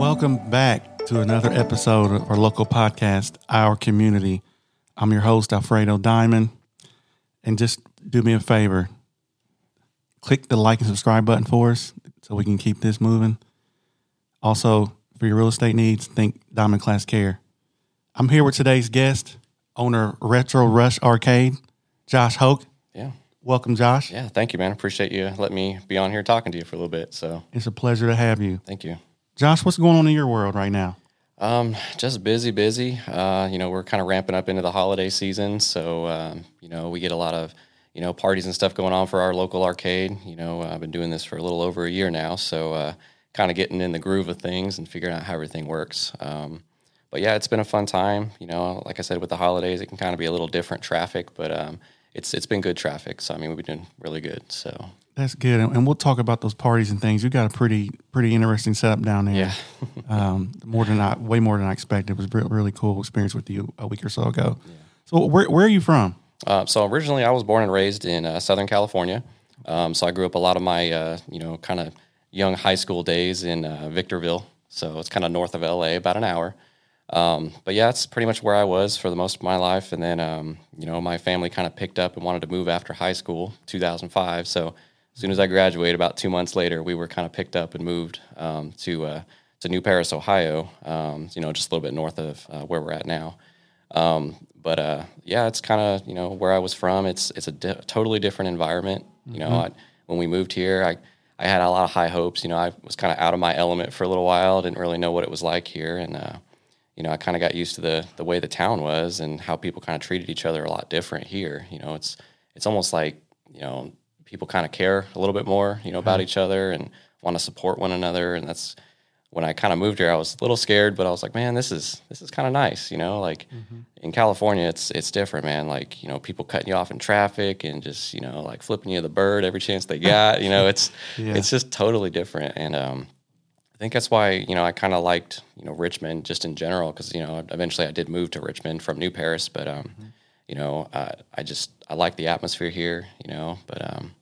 Welcome back to another episode of our local podcast, Our Community. I'm your host, Alfredo Diamond. And just do me a favor click the like and subscribe button for us so we can keep this moving. Also, for your real estate needs, think Diamond Class Care. I'm here with today's guest, owner Retro Rush Arcade, Josh Hoke. Yeah. Welcome, Josh. Yeah. Thank you, man. Appreciate you letting me be on here talking to you for a little bit. So It's a pleasure to have you. thank you. Josh, what's going on in your world right now? Um, just busy, busy. Uh, you know, we're kind of ramping up into the holiday season, so um, you know we get a lot of you know parties and stuff going on for our local arcade. You know, I've been doing this for a little over a year now, so uh, kind of getting in the groove of things and figuring out how everything works. Um, but yeah, it's been a fun time. You know, like I said, with the holidays, it can kind of be a little different traffic, but um, it's it's been good traffic. So I mean, we've been doing really good. So That's good, and and we'll talk about those parties and things. You got a pretty pretty interesting setup down there. yeah. um, more than I, way more than I expected. It was a really cool experience with you a week or so ago. So where where are you from? Uh, so originally, I was born and raised in uh, Southern California. Um, so I grew up a lot of my, uh, you know, kind of young high school days in uh, Victorville. So it's kind of north of LA, about an hour. Um, but yeah, that's pretty much where I was for the most of my life. And then, um, you know, my family kind of picked up and wanted to move after high school, 2005. So as soon as I graduated, about two months later, we were kind of picked up and moved um, to uh, to New Paris, Ohio. Um, you know, just a little bit north of uh, where we're at now. Um, but uh, yeah, it's kind of you know where I was from. It's it's a di- totally different environment. You know, I, when we moved here, I I had a lot of high hopes. You know, I was kind of out of my element for a little while. Didn't really know what it was like here, and uh, you know, I kind of got used to the the way the town was and how people kind of treated each other a lot different here. You know, it's it's almost like you know people kind of care a little bit more, you know, about each other and want to support one another, and that's when I kind of moved here, I was a little scared, but I was like, man, this is this is kind of nice, you know. Like in California, it's it's different, man. Like you know, people cutting you off in traffic and just you know like flipping you the bird every chance they got. you know, it's Yeah. it's just totally different, and um, I think that's why you know I kind of liked you know Richmond just in general because you know eventually I did move to Richmond from New Paris, but um, you know uh, I just I like the atmosphere here, you know. But um,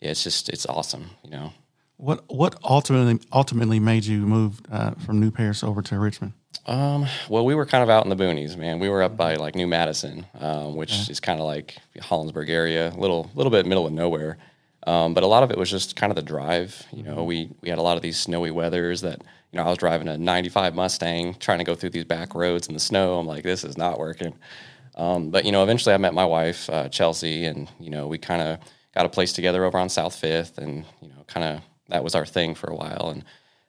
yeah, it's just it's awesome, you know. What what ultimately ultimately made you move uh, from New Paris over to Richmond? Um, well, we were kind of out in the boonies, man. We were up by like New Madison, um, which is kind of like Hollansburg area, a little, little bit middle of nowhere. Um, but a lot of it was just kind of the drive. You know, we we had a lot of these snowy weathers that you know I was driving a '95 Mustang trying to go through these back roads in the snow. I'm like, this is not working. Um, but you know, eventually I met my wife, uh, Chelsea, and you know, we kind of got a place together over on South Fifth, and you know, kind of that was our thing for a while. And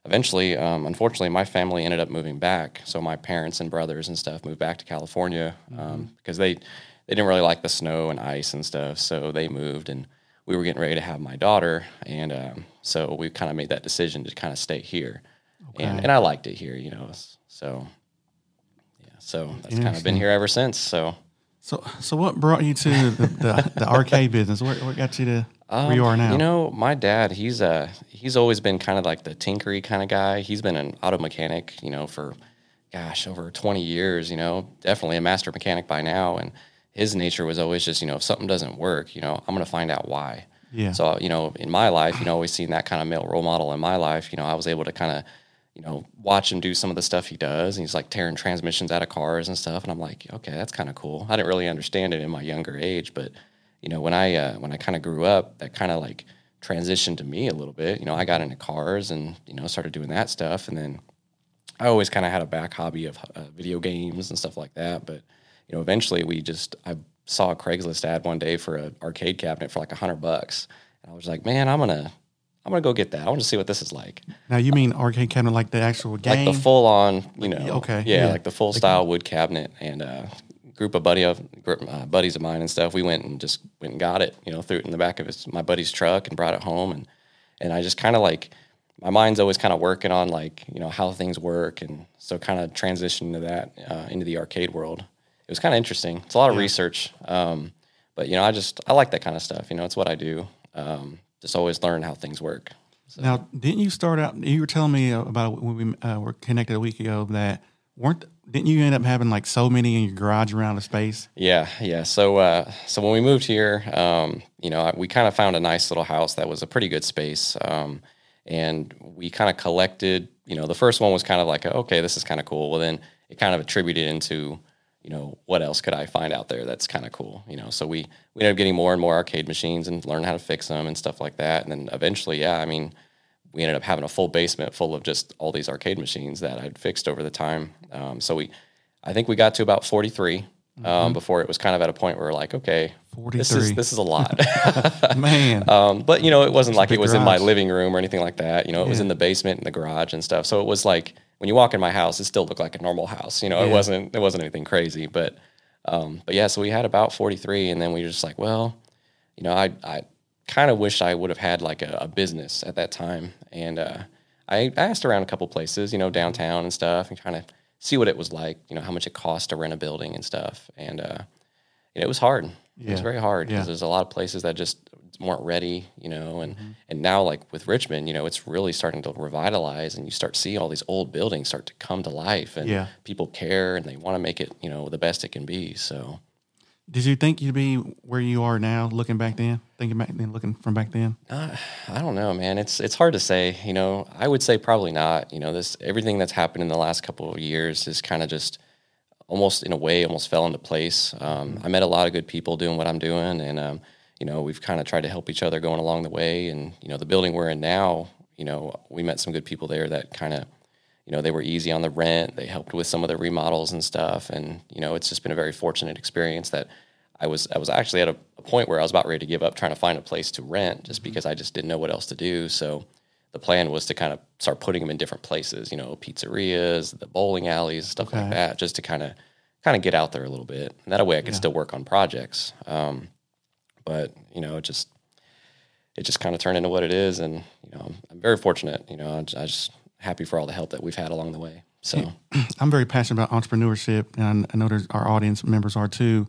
eventually, um, unfortunately, my family ended up moving back. So my parents and brothers and stuff moved back to California um, because they they didn't really like the snow and ice and stuff. So they moved, and we were getting ready to have my daughter, and um, so we kind of made that decision to kind of stay here. And and I liked it here, you know. So yeah, so that's kind of been here ever since. So. So so what brought you to the, the, the arcade business? What, what got you to where you are now? Um, You know, my dad, he's uh he's always been kind of like the tinkery kind of guy. He's been an auto mechanic, you know, for gosh, over 20 years, you know, definitely a master mechanic by now and his nature was always just, you know, if something doesn't work, you know, I'm going to find out why. Yeah. So, you know, in my life, you know, always seen that kind of male role model in my life, you know, I was able to kind of you know, watch him do some of the stuff he does. And he's like tearing transmissions out of cars and stuff. And I'm like, okay, that's kind of cool. I didn't really understand it in my younger age, but you know, when I uh, when I kind of grew up, that kind of like transitioned to me a little bit. You know, I got into cars and you know started doing that stuff, and then I always kind of had a back hobby of uh, video games and stuff like that. But you know, eventually we just I saw a Craigslist ad one day for an arcade cabinet for like a hundred bucks, and I was like, man, I'm gonna I'm gonna go get that. I want to see what this is like. now you mean arcade cabinet like the actual game? Like the full on, you know, okay, yeah, yeah. like the full style wood cabinet and uh, group of buddy of group, uh, buddies of mine and stuff. We went and just went and got it, you know, threw it in the back of his my buddy's truck and brought it home and and I just kind of like my mind's always kind of working on like you know how things work and so kind of transitioning to that uh, into the arcade world. It was kind of interesting. It's a lot of research, um, but you know I just I like that kind of stuff. You know, it's what I do. Um, just always learn how things work. Now, didn't you start out? You were telling me about when we uh, were connected a week ago that weren't. Didn't you end up having like so many in your garage around the space? Yeah, yeah. So, uh, so when we moved here, um, you know, we kind of found a nice little house that was a pretty good space, um, and we kind of collected. You know, the first one was kind of like, okay, this is kind of cool. Well, then it kind of attributed into, you know, what else could I find out there that's kind of cool? You know, so we we ended up getting more and more arcade machines and learn how to fix them and stuff like that. And then eventually, yeah, I mean, we ended up having a full basement full of just all these arcade machines that I'd fixed over the time. Um, so we, I think we got to about 43 um, before it was kind of at a point where we're like, okay, this 43. is this is a lot. Man. um, but you know, it wasn't like it was in my living room or anything like that. You know, it was in the basement and the garage and stuff. So it was like when you walk in my house, it still looked like a normal house. You know, it wasn't it wasn't anything crazy. But um, but yeah, so we had about 43, and then we were just like, well, you know, I I kind of wish I would have had like a, a business at that time, and uh, I asked around a couple places, you know, downtown and stuff, and kind of see what it was like, you know, how much it cost to rent a building and stuff, and uh, you know, it was hard. Yeah. very hard because Yeah. there's a lot of places that just weren't ready, you know, and Mm-hmm. and now like with Richmond, you know, it's really starting to revitalize, and you start to see all these old buildings start to come to life, and Yeah. people care and they want to make it, you know, the best it can be. So. Did you think you'd be where you are now, looking back then, thinking back then, looking from back then? Uh, I don't know, man. It's it's hard to say. You know, I would say probably not. You know, this everything that's happened in the last couple of years is kind of just almost in a way almost fell into place. Um, I met a lot of good people doing what I'm doing, and um, you know, we've kind of tried to help each other going along the way. And you know, the building we're in now, you know, we met some good people there that kind of. You know, they were easy on the rent. They helped with some of the remodels and stuff, and you know, it's just been a very fortunate experience that I was I was actually at a, a point where I was about ready to give up trying to find a place to rent just because I just didn't know what else to do. So the plan was to kind of start putting them in different places, you know, pizzerias, the bowling alleys, stuff like that, just to kind of kind of get out there a little bit. And that way I could still work on projects. Um, but you know, it just it just kind of turned into what it is, and you know, I'm, I'm very fortunate. You know, I'm just happy for all the help that we've had along the way. So. I'm very passionate about entrepreneurship, and I know there's, our audience members are too.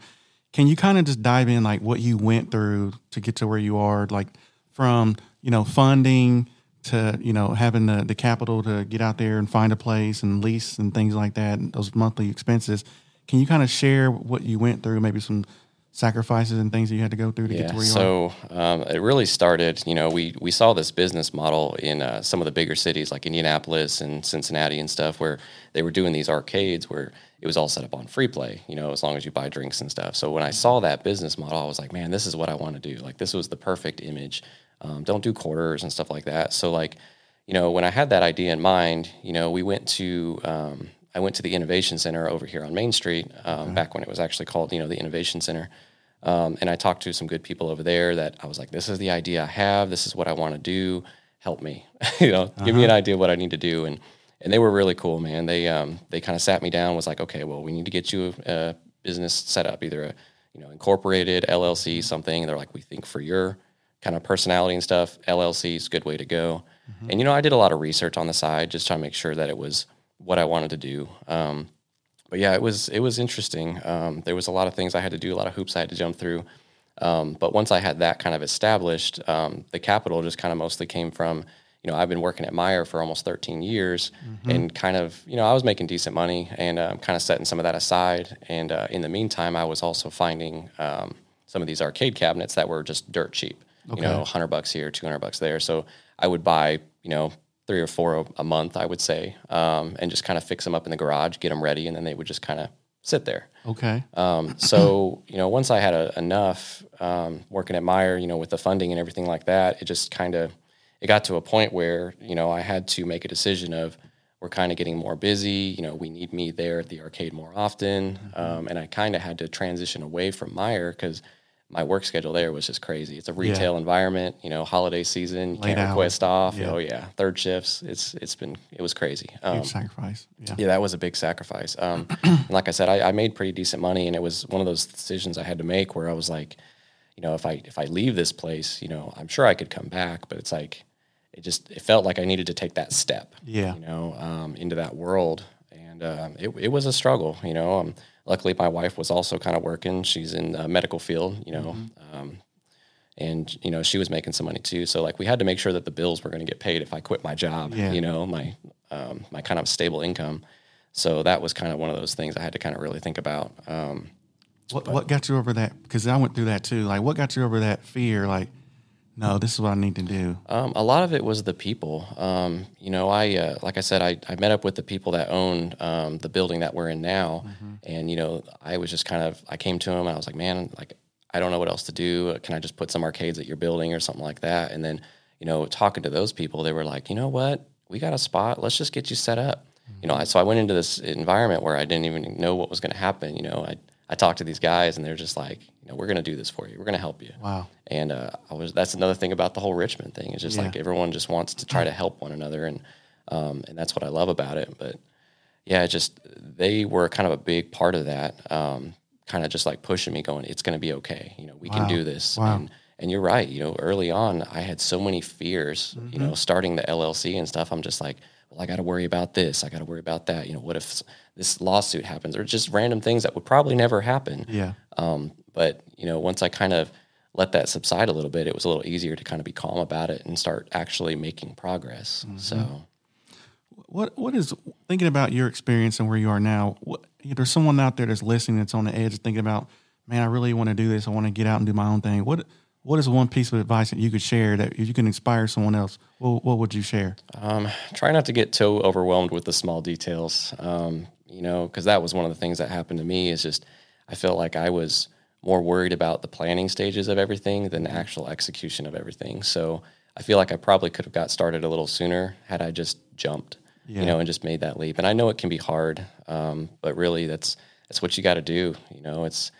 Can you kind of just dive in, like what you went through to get to where you are, like from you know funding to you know having the the capital to get out there and find a place and lease and things like that, and those monthly expenses. Can you kind of share what you went through, maybe some sacrifices and things that you had to go through to get to where you are? so um, it really started. You know, we we saw this business model in uh, some of the bigger cities like Indianapolis and Cincinnati and stuff, where they were doing these arcades where it was all set up on free play. You know, as long as you buy drinks and stuff. So when I saw that business model, I was like, man, this is what I want to do. Like this was the perfect image. Um, don't do quarters and stuff like that. So like, you know, when I had that idea in mind, you know, we went to um, I went to the Innovation Center over here on Main Street um, back when it was actually called, you know, the Innovation Center. Um, and I talked to some good people over there that I was like, this is the idea I have. This is what I want to do. Help me, you know, give me an idea of what I need to do. And and they were really cool, man. They um, they kind of sat me down, was like, okay, well, we need to get you a, a business set up, either a you know incorporated LLC, something. They're like, we think for your kind of personality and stuff, LLC is a good way to go. And you know, I did a lot of research on the side just trying to make sure that it was what I wanted to do. Um, but yeah, it was it was interesting. Um, there was a lot of things I had to do, a lot of hoops I had to jump through. Um, but once I had that kind of established, um, the capital just kind of mostly came from, you know, I've been working at Meijer for almost 13 years, and kind of, you know, I was making decent money and um, kind of setting some of that aside. And uh, in the meantime, I was also finding um, some of these arcade cabinets that were just dirt cheap. You know, 100 bucks here, 200 bucks there. So I would buy, you know, three or four a, a month, I would say, um, and just kind of fix them up in the garage, get them ready, and then they would just kind of sit there. Okay. Um, so you know, once I had a, enough um, working at Meijer, you know, with the funding and everything like that, it just kind of it got to a point where you know I had to make a decision of we're kind of getting more busy. You know, we need me there at the arcade more often, um, and I kind of had to transition away from Meijer because my work schedule there was just crazy. It's a retail environment. You know, holiday season, you Late can't hours. request off. Yeah. Oh yeah, third shifts. It's it's been it was crazy. Um, Huge sacrifice. Yeah. yeah, that was a big sacrifice. Um, like I said, I, I made pretty decent money, and it was one of those decisions I had to make where I was like, you know, if I if I leave this place, you know, I'm sure I could come back, but it's like, it just it felt like I needed to take that step, Yeah. you know, um, into that world, and um, it it was a struggle, you know. Um, luckily, my wife was also kind of working; she's in the medical field, you know. Um, and you know she was making some money too, so like we had to make sure that the bills were going to get paid if I quit my job, Yeah. you know, my um, my kind of stable income. So that was kind of one of those things I had to kind of really think about. Um, What what got you over that? Because I went through that too. Like, what got you over that fear? Like, no, this is what I need to do? Um, a lot of it was the people. Um, you know, I uh, like I said, I, I met up with the people that own um, the building that we're in now, and you know, I was just kind of I came to them and I was like, man, like I don't know what else to do. Can I just put some arcades at your building or something like that? And then you know, talking to those people, they were like, you know what, we got a spot. Let's just get you set up. You know, I, so I went into this environment where I didn't even know what was going to happen. You know, I I talked to these guys and they're just like, you know, we're going to do this for you. We're going to help you. Wow. And uh, I was that's another thing about the whole Richmond thing. It's just Yeah. like everyone just wants to try to help one another, and um, and that's what I love about it. But yeah, just they were kind of a big part of that. Um, kind of just like pushing me, going, "It's going to be okay. You know, we Wow. can do this." Wow. And and you're right. You know, early on, I had so many fears. You Mm-hmm. know, starting the LLC and stuff. I'm just like, well, I got to worry about this. I got to worry about that. You know, what if this lawsuit happens, or just random things that would probably never happen. Yeah. Um, but you know, once I kind of let that subside a little bit, it was a little easier to kind of be calm about it and start actually making progress. So What what is thinking about your experience and where you are now? What, if there's someone out there that's listening that's on the edge thinking about, man, I really want to do this. I want to get out and do my own thing. What what is one piece of advice that you could share that if you can inspire someone else? What, what would you share? um, try not to get too overwhelmed with the small details. Um, you know, because that was one of the things that happened to me. Is just I felt like I was more worried about the planning stages of everything than the actual execution of everything. So I feel like I probably could have got started a little sooner had I just jumped. Yeah. you know, and just made that leap. And I know it can be hard, um, but really, that's that's what you got to do. You know, it's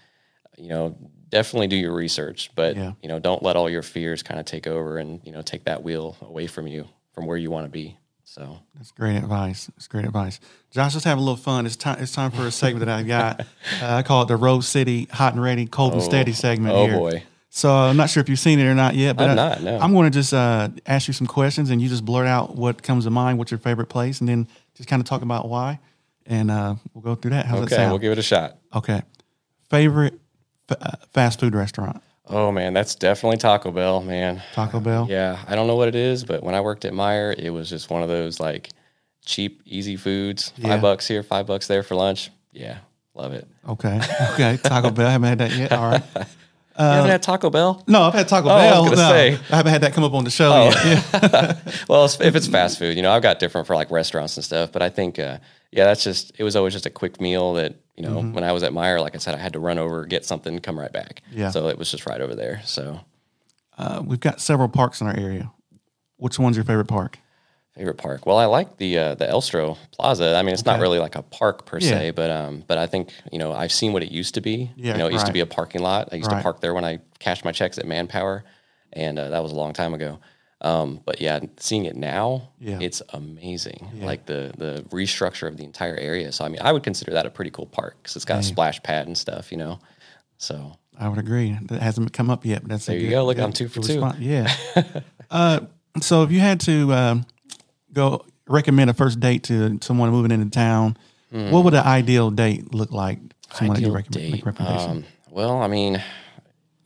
you know definitely do your research, but Yeah. you know don't let all your fears kind of take over and you know take that wheel away from you from where you want to be. So That's great advice. That's great advice. Josh, let's have a little fun. It's time. It's time for a segment that I've got. Uh, I call it the Rose City Hot and Ready, Cold and Steady segment. oh here. boy, So I'm not sure if you've seen it or not yet, but I've I, not, no. I'm going to just uh, ask you some questions, and you just blurt out what comes to mind. What's your favorite place, and then just kind of talk about why, and uh, we'll go through that. How's that okay, sound? we'll give it a shot. okay. Favorite f- fast food restaurant? Oh man, that's definitely Taco Bell, man. Taco Bell. Yeah, I don't know what it is, but when I worked at Meijer, it was just one of those like cheap, easy foods. Five Yeah. bucks here, five bucks there for lunch. Yeah, love it. Okay. Okay. Taco Bell. I haven't had that yet. All right. you haven't had Taco Bell? No, I've had Taco Oh, I was Bell. gonna no, say. Oh. I haven't had that come up on the show yet. Yeah. well, if it's fast food, you know, I've got different for like restaurants and stuff, but I think, uh, yeah, that's just, it was always just a quick meal that, you know, when I was at Meijer, like I said, I had to run over, get something, come right back. Yeah. So it was just right over there. So Uh, we've got several parks in our area. Which one's your favorite park? favorite park. Well, I like the, uh, the Elstro Plaza. I mean, it's not really like a park per Yeah. se, but, um, but I think, you know, I've seen what it used to be. Yeah, you know, it used to be a parking lot. I used Right. to park there when I cashed my checks at Manpower, and uh, that was a long time ago. Um, but yeah, seeing it now, Yeah. it's amazing. Like the the restructure of the entire area. So I mean, I would consider that a pretty cool park because it's got a splash pad and stuff. You know, so I would agree. That hasn't come up yet, but that's a There you good- go. Look, good- I'm two for two. response. Yeah. uh, so if you had to um, go recommend a first date to someone moving into town, what would an ideal date look like? Someone that you Hmm. Ideal recommend, date. recommendation. Um, well, I mean,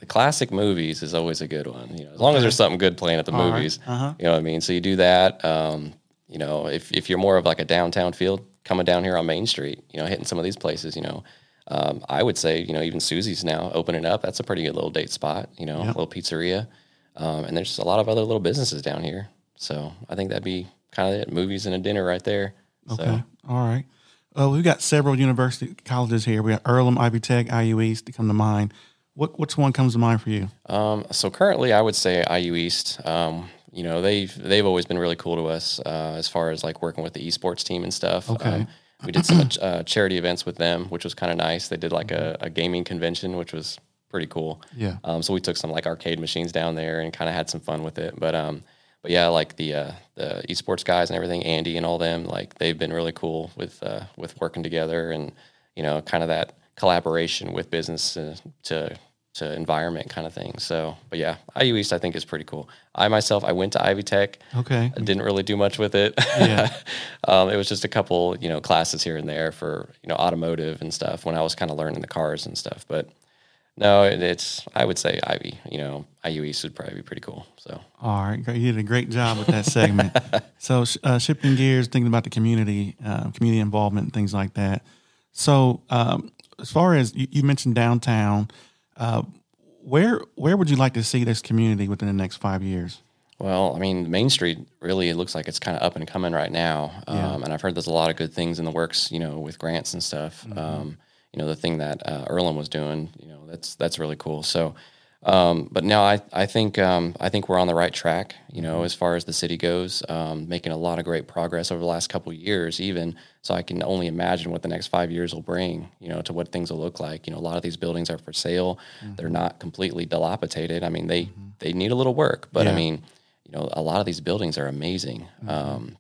the classic movies is always a good one. You know, as long as there's something good playing at the right. movies, Uh-huh. you know what I mean. So you do that. Um, you know, if if you're more of like a downtown field, coming down here on Main Street, you know, hitting some of these places, you know. Um, I would say, you know, even Susie's now opening up. That's a pretty good little date spot, you know, Yep. little pizzeria. Um, and there's a lot of other little businesses down here. So I think that'd be kind of it. Movies and a dinner right there. Okay. So All right. Uh, we've got several university colleges here. We got Earlham, Ivy Tech, IU East to come to mind. What which one comes to mind for you? Um, so currently, I would say IU East. Um, you know, they've they've always been really cool to us uh, as far as like working with the esports team and stuff. Okay. Um, we did some uh, charity events with them, which was kind of nice. They did like a, a gaming convention, which was pretty cool. Yeah. Um, so we took some like arcade machines down there and kind of had some fun with it. But um, but yeah, like the uh, the esports guys and everything, Andy and all them, like they've been really cool with uh, with working together and you know kind of that collaboration with business uh, to to environment kind of thing. So, but yeah, IU East I think is pretty cool. I myself I went to Ivy Tech. Okay. I didn't really do much with it. Yeah. um, it was just a couple, you know, classes here and there for you know automotive and stuff when I was kind of learning the cars and stuff. But no, it, it's I would say Ivy. You know, IU East would probably be pretty cool. So All right, you did a great job with that segment. so, uh, shifting gears, thinking about the community, uh, community involvement, things like that. So, um, as far as you, you mentioned downtown, uh, where where would you like to see this community within the next five years? Well, I mean, Main Street really it looks like it's kind of up and coming right now, um, and I've heard there's a lot of good things in the works, you know, with grants and stuff. Um, you know, the thing that uh, Earlham was doing, you know, that's that's really cool. So, um, but no, I I think um, I think we're on the right track. You know, as far as the city goes, um, making a lot of great progress over the last couple of years, even. So I can only imagine what the next five years will bring. You know, to what things will look like. You know, a lot of these buildings are for sale. They're not completely dilapidated. I mean, they they need a little work, but I mean, you know, a lot of these buildings are amazing. Um,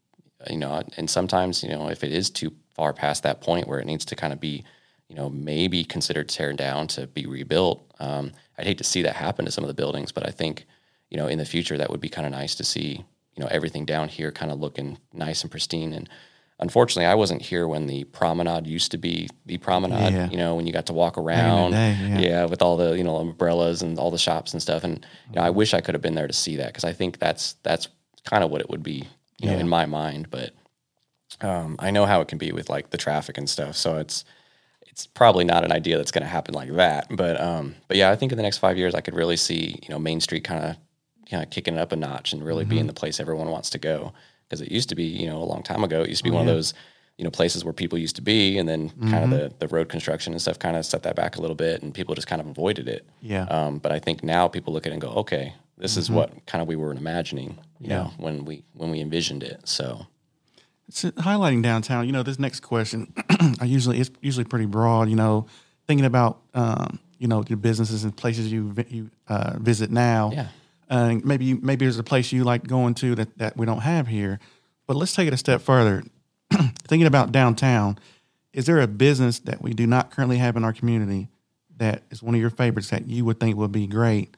you know, and sometimes, you know, if it is too far past that point where it needs to kind of be, you know, maybe considered tearing down to be rebuilt, um, I'd hate to see that happen to some of the buildings. But I think, you know, in the future, that would be kind of nice to see, you know, everything down here kind of looking nice and pristine. And unfortunately, I wasn't here when the promenade used to be the promenade, Yeah. you know, when you got to walk around. day, yeah. yeah, with all the, you know, umbrellas and all the shops and stuff. And, you know, I wish I could have been there to see that because I think that's, that's kind of what it would be, you know, Yeah. in my mind. But, um, I know how it can be with like the traffic and stuff. So it's it's probably not an idea that's going to happen like that. But um, but yeah, I think in the next five years, I could really see you know Main Street kind of kind of kicking it up a notch and really being the place everyone wants to go. Because it used to be you know a long time ago, it used to be one of those you know places where people used to be, and then kind of the the road construction and stuff kind of set that back a little bit, and people just kind of avoided it. Yeah. Um, but I think now people look at it and go, okay, this is what kind of we were imagining, you Yeah. know, when we when we envisioned it. So. Highlighting downtown, you know, this next question, I usually it's usually pretty broad. You know, thinking about um, you know your businesses and places you you uh, visit now. Yeah. Uh, maybe you, maybe there's a place you like going to that that we don't have here. But let's take it a step further. thinking about downtown, is there a business that we do not currently have in our community that is one of your favorites that you would think would be great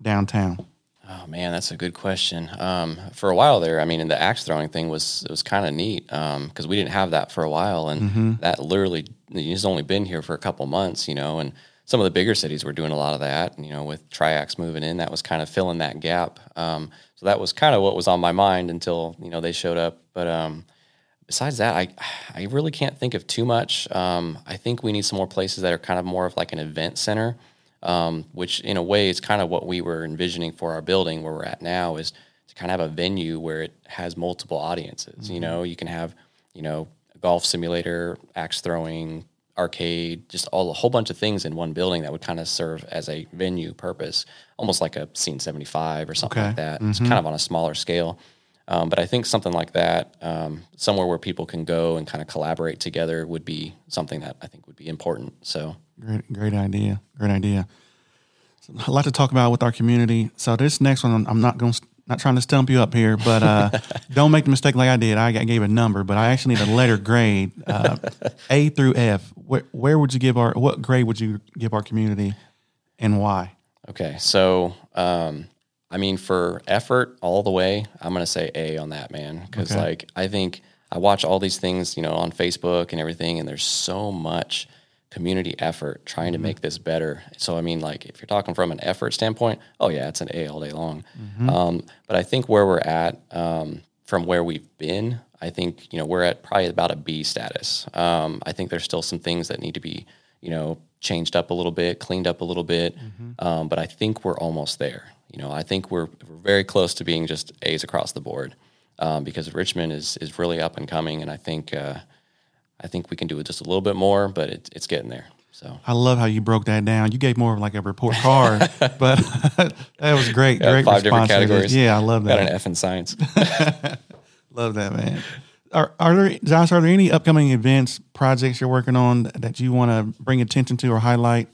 downtown? Oh man, that's a good question. Um, for a while there, I mean, the axe throwing thing was it was kind of neat because we didn't have that for a while, and that literally he's only been here for a couple months, you know. And some of the bigger cities were doing a lot of that, you know, with Triax moving in, that was kind of filling that gap. Um, so that was kind of what was on my mind until you know they showed up. But um, besides that, I I really can't think of too much. Um, I think we need some more places that are kind of more of like an event center, um, which in a way is kind of what we were envisioning for our building where we're at now is to kind of have a venue where it has multiple audiences. You know, you can have you know a golf simulator, axe throwing, arcade, just all a whole bunch of things in one building that would kind of serve as a venue purpose, almost like a scene seventy five or something Okay. like that. It's kind of on a smaller scale. Um, but I think something like that, um, somewhere where people can go and kind of collaborate together, would be something that I think would be important. So, Great, great idea. Great idea. So, a lot to talk about with our community. So this next one, I'm- not going, to not trying to stump you up here, but uh, don't make the mistake like I did. I gave a number, but I actually need a letter grade, uh, A through F. Where, where would you give our? What grade would you give our community, and why? okay, so um, I mean, for effort all the way, I'm going to say A on that, man, because Okay. like I think I watch all these things, you know, on Facebook and everything, and there's so much community effort trying to make this better. So I mean, like if you're talking from an effort standpoint, oh yeah, it's an A all day long. Um, but I think where we're at um, from where we've been, I think you know we're at probably about a B status. Um, I think there's still some things that need to be you know changed up a little bit, cleaned up a little bit, um, but I think we're almost there. You know, I think we're we're very close to being just A's across the board um, because Richmond is is really up and coming, and I think. Uh, I think we can do it just a little bit more, but it's it's getting there. So I love how you broke that down. You gave more of like a report card, but that was great. Yeah, great five different categories. Yeah, I love got that. an F in science. Love that, man. Are, are there, Josh, are there any upcoming events, projects you're working on that you want to bring attention to or highlight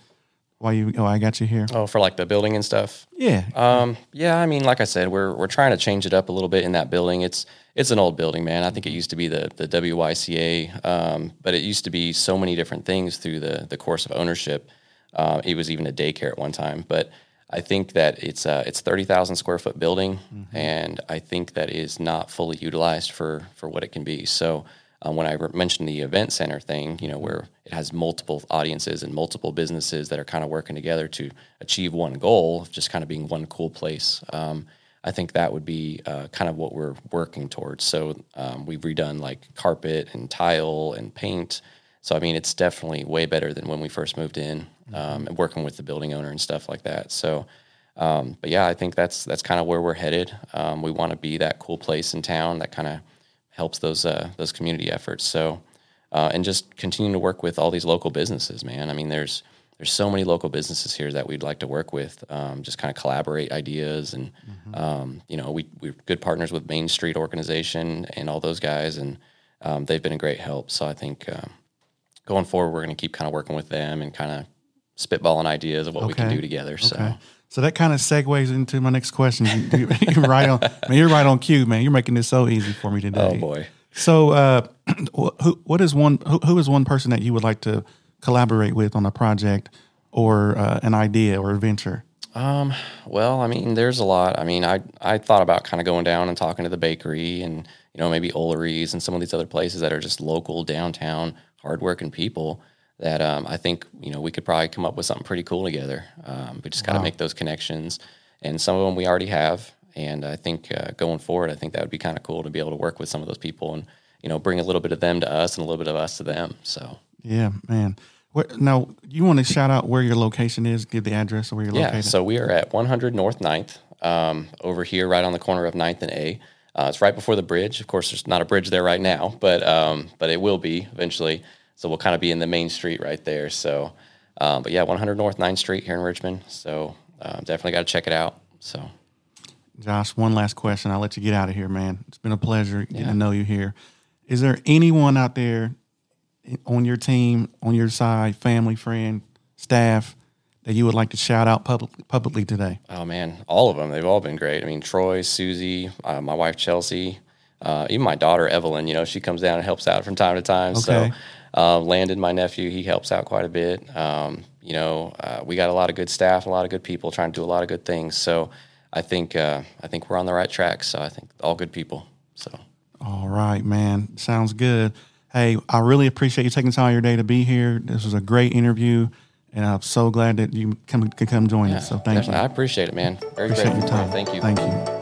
while you, oh, I got you here? oh, for like the building and stuff. Yeah. Um, yeah, I mean, like I said, we're we're trying to change it up a little bit in that building. It's it's an old building, man. I think it used to be the the WYCA, um, but it used to be so many different things through the the course of ownership. Uh, it was even a daycare at one time, but I think that it's uh, it's thirty thousand square foot building, and I think that is not fully utilized for for what it can be. So. Um, when I mentioned the event center thing, you know, where it has multiple audiences and multiple businesses that are kind of working together to achieve one goal of just kind of being one cool place. Um, I think that would be uh, kind of what we're working towards. So um, we've redone like carpet and tile and paint. So I mean, it's definitely way better than when we first moved in, um, and working with the building owner and stuff like that. So, um, but yeah, I think that's that's kind of where we're headed. Um, we want to be that cool place in town that kind of helps those uh, those community efforts. So, uh, and just continue to work with all these local businesses, man. I mean, there's there's so many local businesses here that we'd like to work with. Um, just kind of collaborate ideas, and um, you know, we we're good partners with Main Street Organization and all those guys, and um, they've been a great help. So I think um, going forward, we're going to keep kind of working with them and kind of spitballing ideas of what we can do together. So. Okay. So that kind of segues into my next question. You, are right on. Man, you're right on cue, man. You're making this so easy for me today. Oh boy. So, uh, who, what is one? Who, who is one person that you would like to collaborate with on a project or uh, an idea or a venture? Um, well, I mean, there's a lot. I mean, I I thought about kind of going down and talking to the bakery and you know maybe Olery's and some of these other places that are just local downtown hardworking people that um, I think you know we could probably come up with something pretty cool together. Um, we just got to make those connections, and some of them we already have. And I think uh, going forward, I think that would be kind of cool to be able to work with some of those people and you know bring a little bit of them to us and a little bit of us to them. So Yeah, man. What, now, you want to shout out where your location is? Give the address of where you're Yeah, located. so we are at 100 North 9th, um, over here, right on the corner of 9th and A. Uh, it's right before the bridge. Of course, there's not a bridge there right now, but um, but it will be eventually. So we'll kind of be in the main street right there. So, um, but yeah, 100 North 9th Street here in Richmond. So um, definitely got to check it out. So Josh, one last question. I'll let you get out of here, man. It's been a pleasure getting to know you here. Is there anyone out there on your team, on your side, family, friend, staff, that you would like to shout out public, publicly today? Oh man, all of them. They've all been great. I mean, Troy, Susie, uh, my wife Chelsea, uh, even my daughter Evelyn. You know, she comes down and helps out from time to time. Okay. So, uh, Landon, my nephew, he helps out quite a bit. Um, you know, uh, we got a lot of good staff, a lot of good people trying to do a lot of good things. So, I think uh, I think we're on the right track. So, I think all good people. So, All right, man. Sounds good. Hey, I really appreciate you taking time out of your day to be here. This was a great interview, and I'm so glad that you come, could come join us. So thank definitely, I appreciate it, man. Very. Appreciate grateful. your time. Thank you. Thank you.